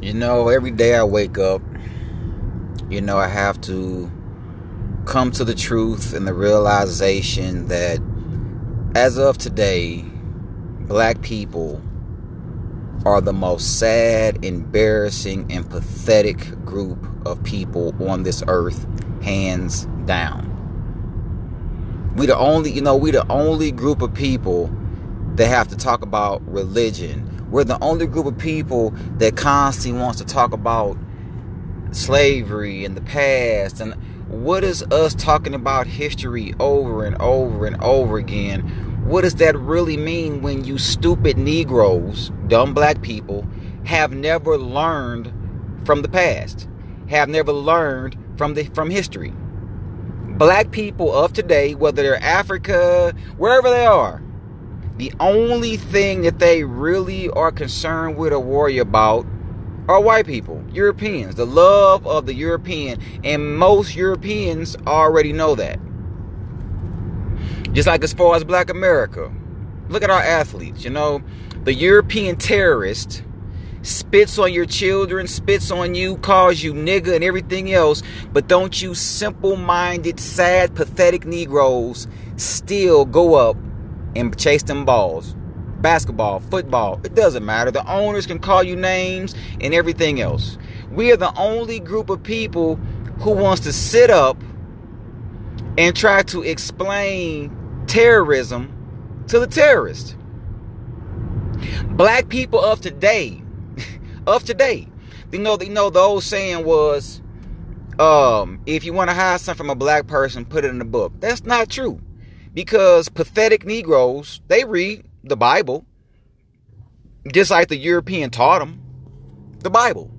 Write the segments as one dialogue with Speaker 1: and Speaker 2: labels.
Speaker 1: You know, every day I wake up, you know, I have to come to the truth and the realization that as of today, black people are the most sad, embarrassing, and pathetic group of people on this earth, hands down. We the only, you know, we the only group of people that have to talk about religion. We're the only group of people that constantly wants to talk about slavery and the past. And what is us talking about history over and over and over again? What does that really mean when you stupid negroes dumb black people have never learned from the past have never learned from the from history? Black people of today whether they're africa wherever they are the only thing that they really are concerned with or worry about are white people, Europeans, the love of the European. And most Europeans already know that. Just like as far as black America, look at our athletes. You know, the European terrorist spits on your children, spits on you, calls you nigga and everything else. But don't you simple minded, sad, pathetic Negroes still go up and chase them balls? basketball, football, it doesn't matter. The owners can call you names and everything else. We are the only group of people who wants to sit up and try to explain terrorism to the terrorist. Black people of today, of today, you know, you know the old saying was, um, if you want to hide something from a black person, put it in a book. That's not true. Because pathetic Negroes, they read the Bible, just like the European taught them the Bible.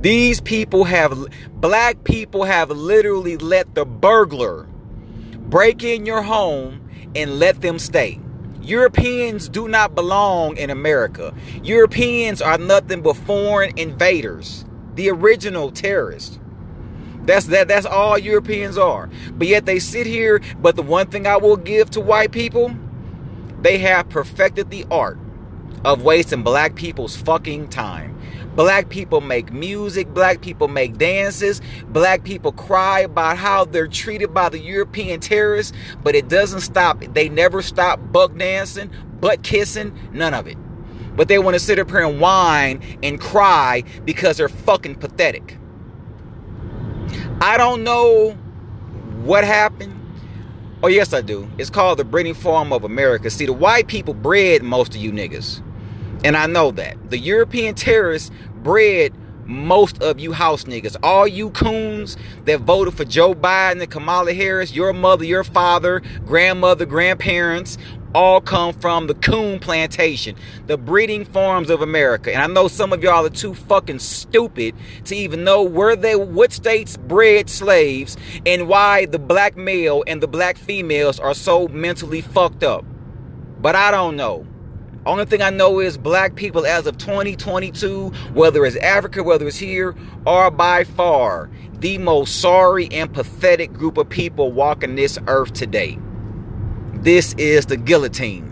Speaker 1: These people have, black people have literally let the burglar break in your home and let them stay. Europeans do not belong in America. Europeans are nothing but foreign invaders, the original terrorists. That's that that's all Europeans are. But yet they sit here, but the one thing I will give to white people, they have perfected the art of wasting black people's fucking time. Black people make music, black people make dances, black people cry about how they're treated by the European terrorists, but it doesn't stop. They never stop buck dancing, butt kissing, none of it. But they want to sit up here and whine and cry because they're fucking pathetic. I don't know what happened. Oh, yes, I do. It's called the breeding farm of America. See, the white people bred most of you niggas. And I know that. The European terrorists bred most of you house niggas. All you coons that voted for Joe Biden and Kamala Harris, your mother, your father, grandmother, grandparents, all come from the coon plantation, the breeding farms of America. And I know some of y'all are too fucking stupid to even know where they, what states bred slaves and why the black male and the black females are so mentally fucked up. But I don't know. Only thing I know is black people as of 2022, whether it's Africa, whether it's here, are by far the most sorry and pathetic group of people walking this earth today. This is the guillotine.